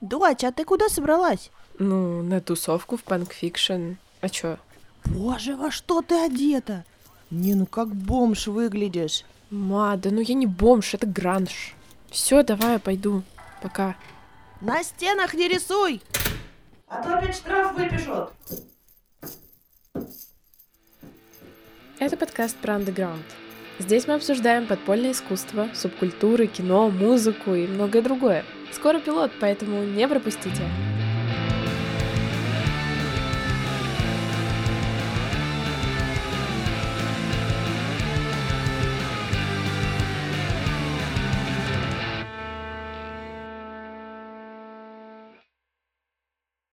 Дочь, а ты куда собралась? Ну, на тусовку в Punk Fiction. А чё? Боже, во что ты одета? Не, ну как бомж выглядишь. Ма, да ну я не бомж, это гранж. Все, давай я пойду. Пока. На стенах не рисуй! А то опять штраф выпишут. Это подкаст про андеграунд. Здесь мы обсуждаем подпольное искусство, субкультуры, кино, музыку и многое другое. Скоро пилот, поэтому не пропустите.